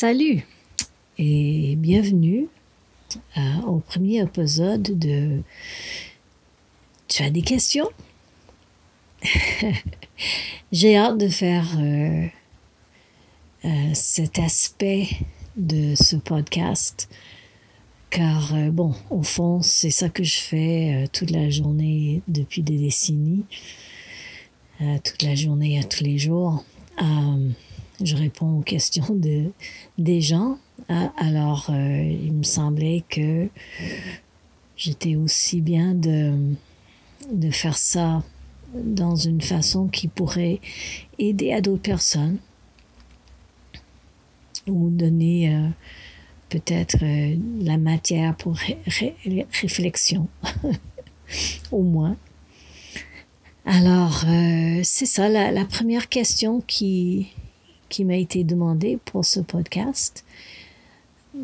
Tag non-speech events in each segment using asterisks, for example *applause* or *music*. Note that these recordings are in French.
Salut et bienvenue euh, au premier épisode de Tu as des questions? *laughs* J'ai hâte de faire euh, euh, cet aspect de ce podcast car bon, au fond, c'est ça que je fais toute la journée depuis des décennies, toute la journée à tous les jours je réponds aux questions de, des gens. Ah, alors, euh, il me semblait que j'étais aussi bien de, de faire ça dans une façon qui pourrait aider à d'autres personnes ou donner euh, peut-être euh, la matière pour réflexion, *laughs* au moins. Alors, c'est ça, la, la, première question qui, qui m'a été demandé pour ce podcast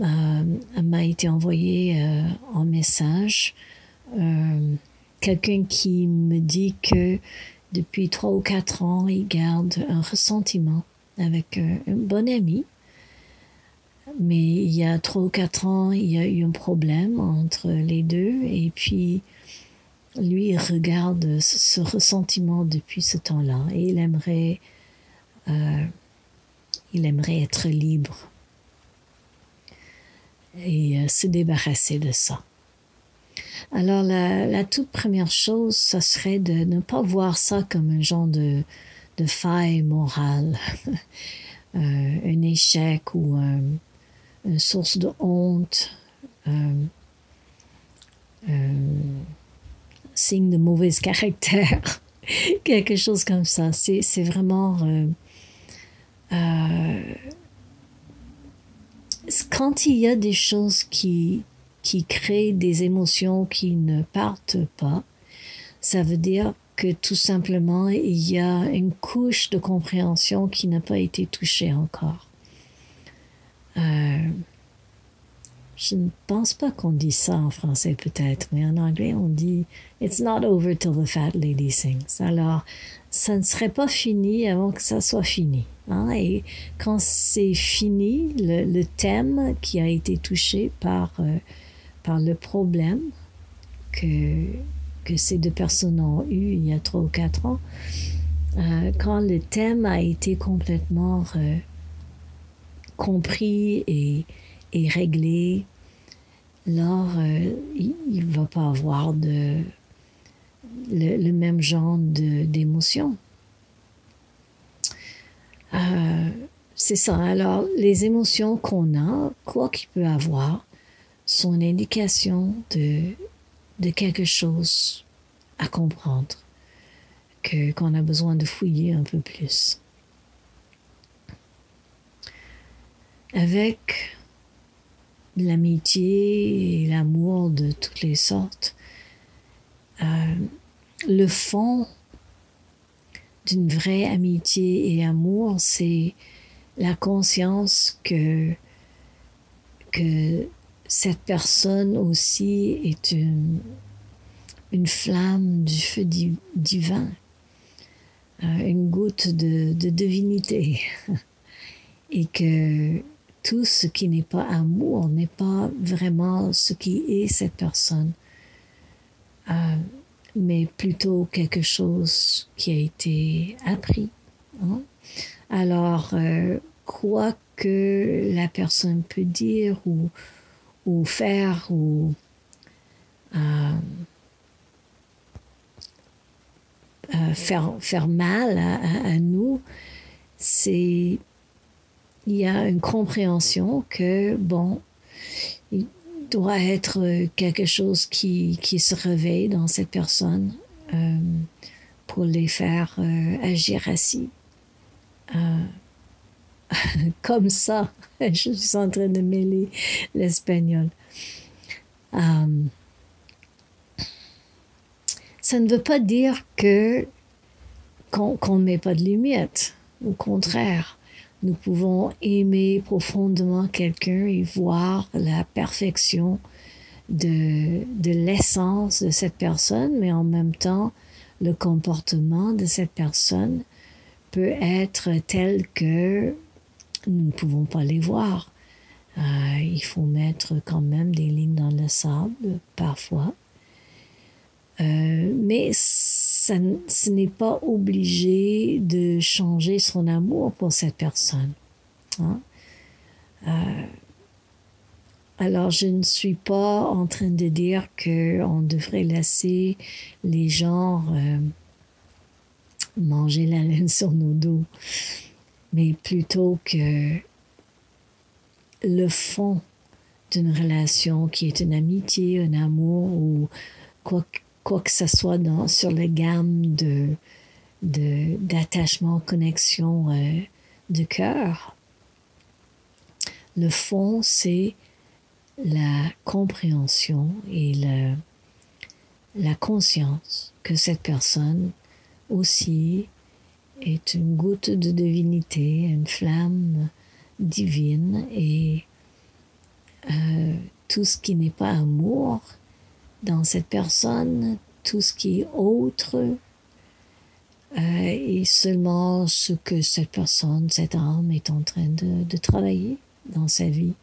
euh, m'a été envoyé euh, en message. Euh, quelqu'un qui me dit que depuis trois ou quatre ans, il garde un ressentiment avec un bon ami. Mais il y a trois ou quatre ans, il y a eu un problème entre les deux. Et puis, lui, il regarde ce, ressentiment depuis ce temps-là. Et il aimerait il aimerait être libre et euh, se débarrasser de ça. Alors la, toute première chose, ce serait de ne pas voir ça comme un genre de, faille morale, *laughs* euh, un échec ou une source de honte, un signe de mauvais *laughs* caractère, quelque chose comme ça. C'est vraiment euh, euh, quand il y a des choses qui, qui créent des émotions qui ne partent pas, ça veut dire que tout simplement il y a une couche de compréhension qui n'a pas été touchée encore. Euh, je ne pense pas qu'on dit ça en français peut-être, mais en anglais on dit It's not over till the fat lady sings. Alors, ça ne serait pas fini avant que ça soit fini. Hein? Et quand c'est fini, le, thème qui a été touché par, euh, par le problème que, que ces deux personnes ont eu il y a trois ou quatre ans, euh, quand le thème a été complètement euh, compris et, et réglé, alors il ne va pas avoir de, le, même genre d'émotions. Euh, c'est ça. Alors, les émotions qu'on a, quoi qu'il peut avoir, sont une indication de, de quelque chose à comprendre, que, qu'on a besoin de fouiller un peu plus. Avec l'amitié et l'amour de toutes les sortes, euh, le fond d'une vraie amitié et amour, c'est la conscience que, que cette personne aussi est une, une flamme du feu divin, euh, une goutte de, de divinité, *laughs* et que tout ce qui n'est pas amour n'est pas vraiment ce qui est cette personne. Euh, mais plutôt quelque chose qui a été appris. Hein. Alors, euh, quoi que la personne peut dire ou, ou faire ou euh, faire, faire mal à nous, c'est il y a une compréhension que bon, doit être euh, quelque chose qui, qui se réveille dans cette personne euh, pour les faire euh, agir ainsi. *laughs* comme ça, *laughs* je suis en train de mêler l'espagnol. ça ne veut pas dire que qu'on ne met pas de limites. Au contraire, nous pouvons aimer profondément quelqu'un et voir la perfection de, l'essence de cette personne, mais en même temps, le comportement de cette personne peut être tel que nous ne pouvons pas les voir. Euh, il faut mettre quand même des lignes dans le sable parfois. Euh, mais ça, ce n'est pas obligé de changer son amour pour cette personne. Hein. Euh, alors, je ne suis pas en train de dire qu'on devrait laisser les gens euh, manger la laine sur nos dos, mais plutôt que le fond d'une relation qui est une amitié, un amour ou quoi, quoi que ce soit dans, sur la gamme de, d'attachement, connexion euh, de cœur. Le fond, c'est la compréhension et la, la conscience que cette personne aussi est une goutte de divinité, une flamme divine et euh, tout ce qui n'est pas amour dans cette personne, tout ce qui est autre euh, est seulement ce que cette personne, cette âme est en train de, travailler dans sa vie.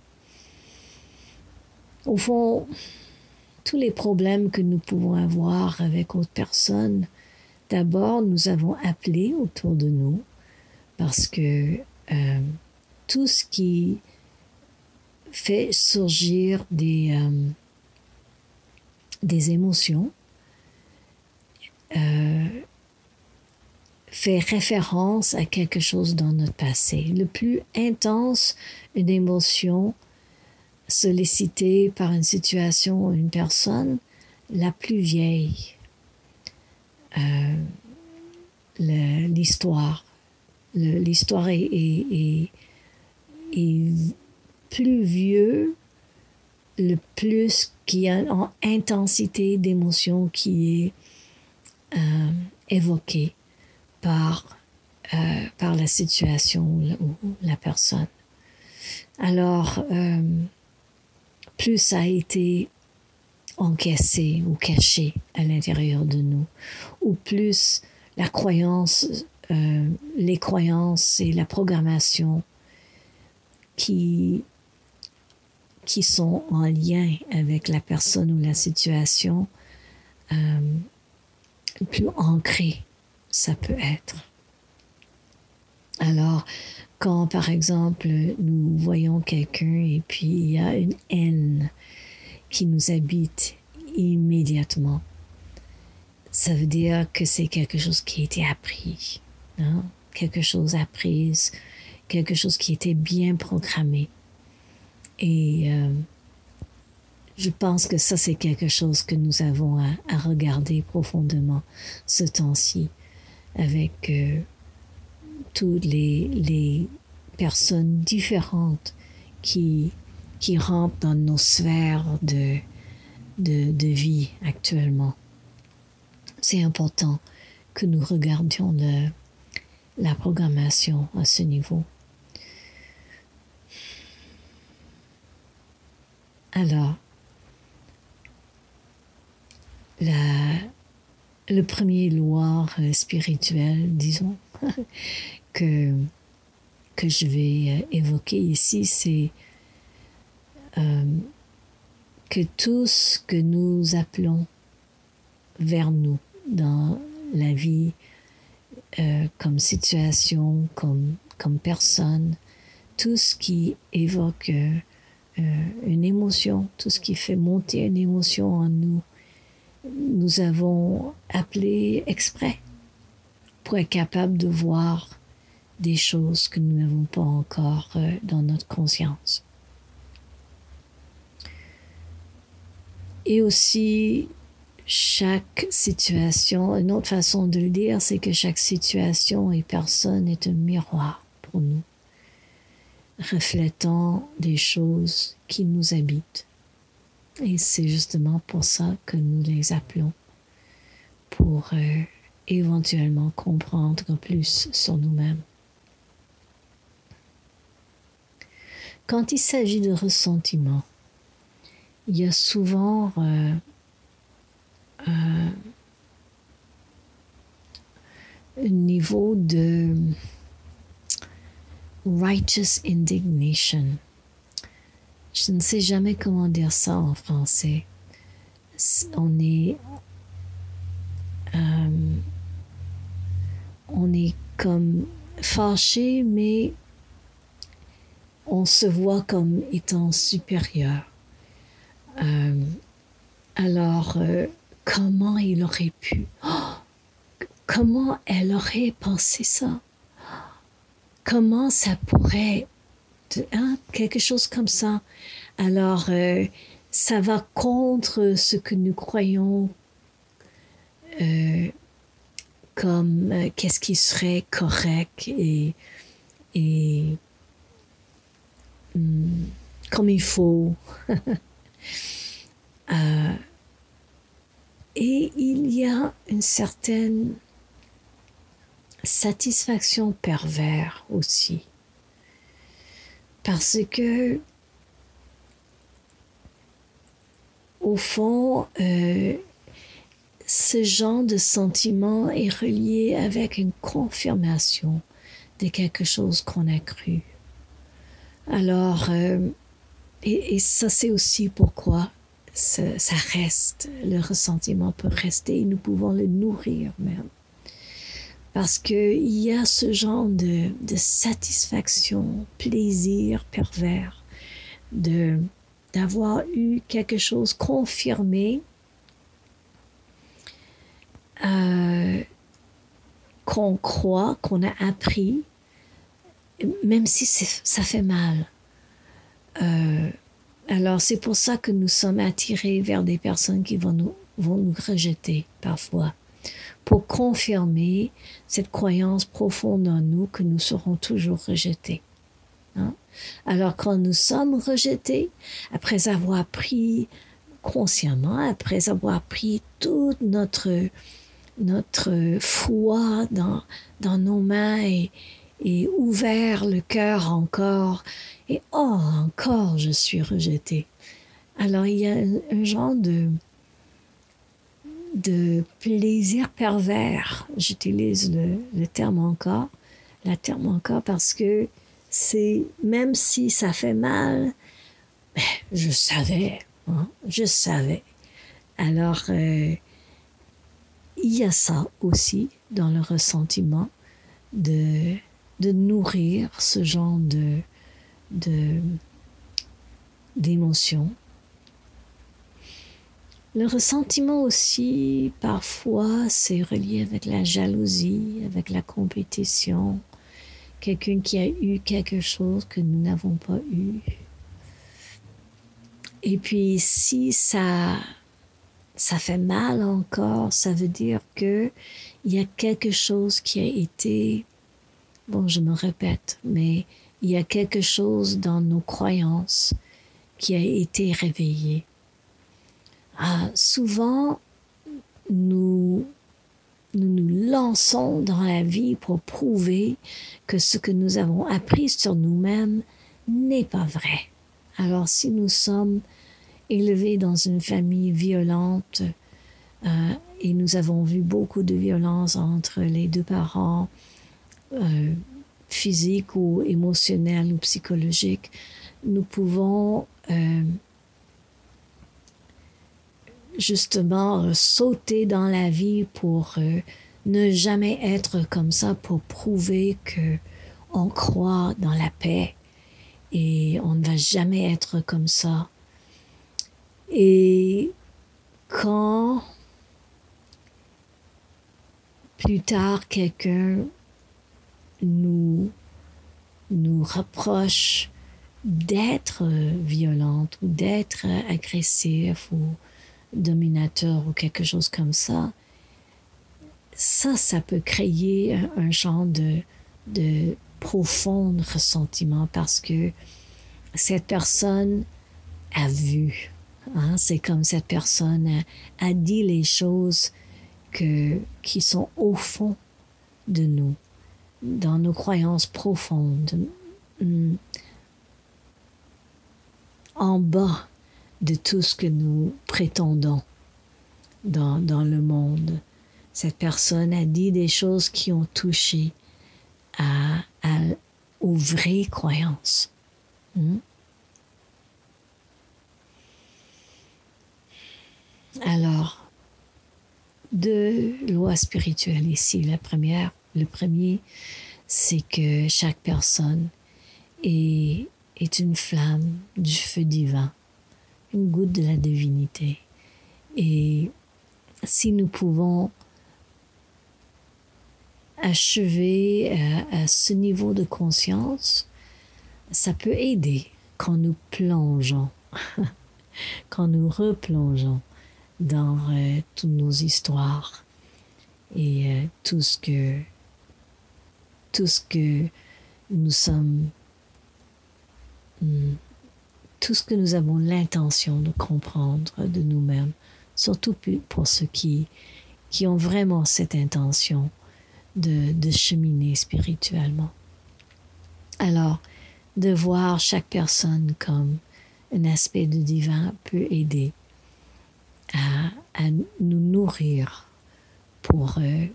Au fond, tous les problèmes que nous pouvons avoir avec autre personnes, d'abord, nous avons appelé autour de nous parce que euh, tout ce qui fait surgir des, euh, des émotions euh, fait référence à quelque chose dans notre passé. Le plus intense une émotion sollicité par une situation ou une personne, la plus vieille, euh, l'histoire. L'histoire est, est, est, plus vieux, le plus qui a une intensité d'émotion qui est euh, évoquée par, euh, par la situation ou la personne. Alors, euh, plus ça a été encaissé ou caché à l'intérieur de nous, ou plus la croyance, les croyances et la programmation qui, qui sont en lien avec la personne ou la situation, euh, plus ancré ça peut être. Alors, quand, par exemple, nous voyons quelqu'un et puis il y a une haine qui nous habite immédiatement, ça veut dire que c'est quelque chose qui a été appris, hein? quelque chose appris, quelque chose qui était bien programmé. Et euh, je pense que ça, c'est quelque chose que nous avons à, regarder profondément ce temps-ci avec euh, toutes les, les personnes différentes qui, qui rentrent dans nos sphères de, de, de vie actuellement. C'est important que nous regardions la programmation à ce niveau. Alors, la, le premier loi spirituel, disons, *laughs* que, que je vais euh, évoquer ici, c'est euh, que tout ce que nous appelons vers nous dans la vie, euh, comme situation, comme, comme personne, tout ce qui évoque une émotion, tout ce qui fait monter une émotion en nous, nous avons appelé exprès pour être capable de voir des choses que nous n'avons pas encore euh, dans notre conscience. Et aussi, chaque situation, une autre façon de le dire, c'est que chaque situation et personne est un miroir pour nous, reflétant des choses qui nous habitent. Et c'est justement pour ça que nous les appelons, pour euh, éventuellement comprendre plus sur nous-mêmes. Quand il s'agit de ressentiment, il y a souvent euh, euh, un niveau de righteous indignation. Je ne sais jamais comment dire ça en français. On est, euh, on est comme fâché, mais on se voit comme étant supérieur. Euh, alors, euh, comment il aurait pu oh, Comment elle aurait pensé ça? Comment ça pourrait hein, Quelque chose comme ça. Alors, euh, ça va contre ce que nous croyons comme qu'est-ce qui serait correct et, hmm, comme il faut. *laughs* Euh, et il y a une certaine satisfaction pervers aussi. Parce que, au fond, euh, ce genre de sentiment est relié avec une confirmation de quelque chose qu'on a cru. Alors, euh, et, ça c'est aussi pourquoi ça, reste, le ressentiment peut rester et nous pouvons le nourrir même. Parce qu'il y a ce genre de, satisfaction, plaisir pervers, d'avoir eu quelque chose confirmé euh, qu'on croit, qu'on a appris, même si ça fait mal. Euh, alors c'est pour ça que nous sommes attirés vers des personnes qui vont vont nous rejeter parfois, pour confirmer cette croyance profonde en nous que nous serons toujours rejetés. Hein? Alors quand nous sommes rejetés, après avoir pris consciemment, après avoir pris toute notre notre foi dans, dans nos mains et, ouvert le cœur encore et oh, encore je suis rejetée. Alors il y a un, genre de, de plaisir pervers. J'utilise le, terme encore, la terme encore parce que c'est, même si ça fait mal, je savais, hein, je savais. Alors, euh, il y a ça aussi dans le ressentiment de, nourrir ce genre de, de d'émotions. Le ressentiment aussi, parfois, c'est relié avec la jalousie, avec la compétition, quelqu'un qui a eu quelque chose que nous n'avons pas eu. Et puis, si ça, ça fait mal encore, ça veut dire que il y a quelque chose qui a été, bon, je me répète, mais il y a quelque chose dans nos croyances qui a été réveillé. Ah, souvent, nous, nous lançons dans la vie pour prouver que ce que nous avons appris sur nous-mêmes n'est pas vrai. Alors si nous sommes élevés dans une famille violente euh, et nous avons vu beaucoup de violence entre les deux parents, euh, physique ou émotionnel ou psychologique, nous pouvons euh, justement euh, sauter dans la vie pour euh, ne jamais être comme ça, pour prouver que on croit dans la paix et on ne va jamais être comme ça. Et quand plus tard quelqu'un nous, nous rapproche d'être violente ou d'être agressif ou dominateur ou quelque chose comme ça, ça, ça peut créer un, genre de, de profond ressentiment parce que cette personne a vu. Hein, c'est comme cette personne a, a, dit les choses que, qui sont au fond de nous dans nos croyances profondes, mm, en bas de tout ce que nous prétendons dans, dans le monde. Cette personne a dit des choses qui ont touché à, aux vraies croyances. Hmm? Alors, deux lois spirituelles ici. La première, le premier, c'est que chaque personne est, est une flamme du feu divin, goutte de la divinité. Et si nous pouvons achever à, à, ce niveau de conscience, ça peut aider quand nous plongeons, *laughs* quand nous replongeons dans euh, toutes nos histoires et euh, tout ce que tout ce que nous sommes hmm, tout ce que nous avons l'intention de comprendre de nous-mêmes, surtout pour ceux qui, qui ont vraiment cette intention de, cheminer spirituellement. Alors, de voir chaque personne comme un aspect de divin peut aider à, à nous nourrir pour euh,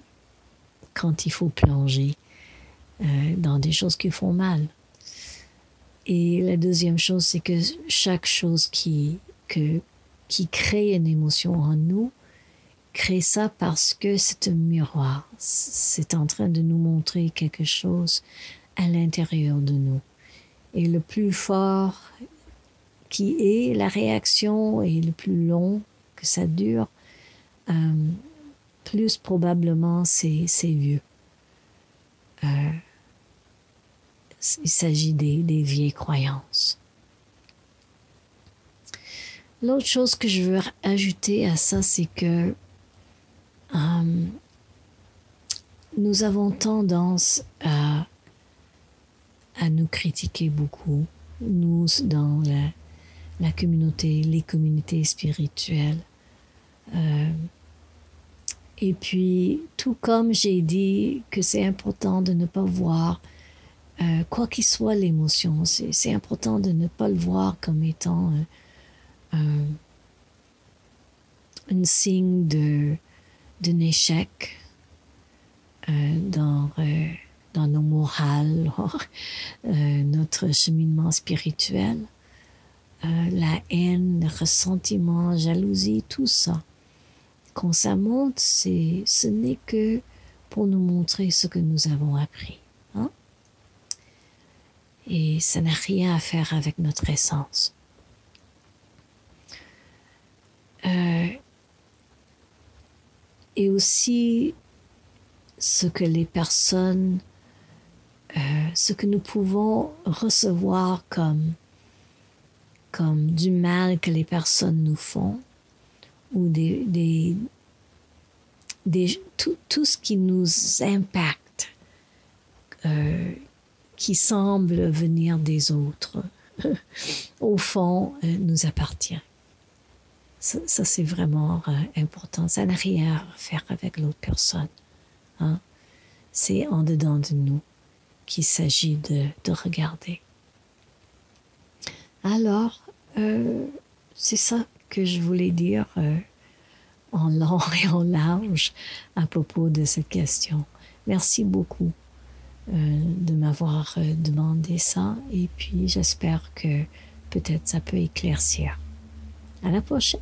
quand il faut plonger euh, dans des choses qui font mal. Et la deuxième chose, c'est que chaque chose qui, que, qui crée une émotion en nous, crée ça parce que c'est un miroir. C'est en train de nous montrer quelque chose à l'intérieur de nous. Et le plus fort qui est la réaction et le plus long que ça dure, euh, plus probablement c'est vieux. Euh, il s'agit des, vieilles croyances. L'autre chose que je veux ajouter à ça, c'est que euh, nous avons tendance à, nous critiquer beaucoup, nous dans la, la communauté, les communautés spirituelles. Euh, et puis, tout comme j'ai dit que c'est important de ne pas voir, euh, quoi qu'il soit l'émotion, c'est important de ne pas le voir comme étant euh, un signe d'un échec euh, dans, euh, dans nos morales, *laughs* euh, notre cheminement spirituel, la haine, le ressentiment, jalousie, tout ça. Quand ça monte, c'est, ce n'est que pour nous montrer ce que nous avons appris. Et ça n'a rien à faire avec notre essence. Euh, et aussi ce que les personnes, euh, ce que nous pouvons recevoir comme, du mal que les personnes nous font, ou des, tout, ce qui nous impacte, euh, qui semble venir des autres, *laughs* au fond, euh, nous appartient. Ça, c'est vraiment euh, important. Ça n'a rien à faire avec l'autre personne. Hein? C'est en dedans de nous qu'il s'agit de, de, regarder. Alors, euh, c'est ça que je voulais dire en long *laughs* et en large à propos de cette question. Merci beaucoup de m'avoir euh, demandé ça et puis j'espère que peut-être ça peut éclaircir. À la prochaine.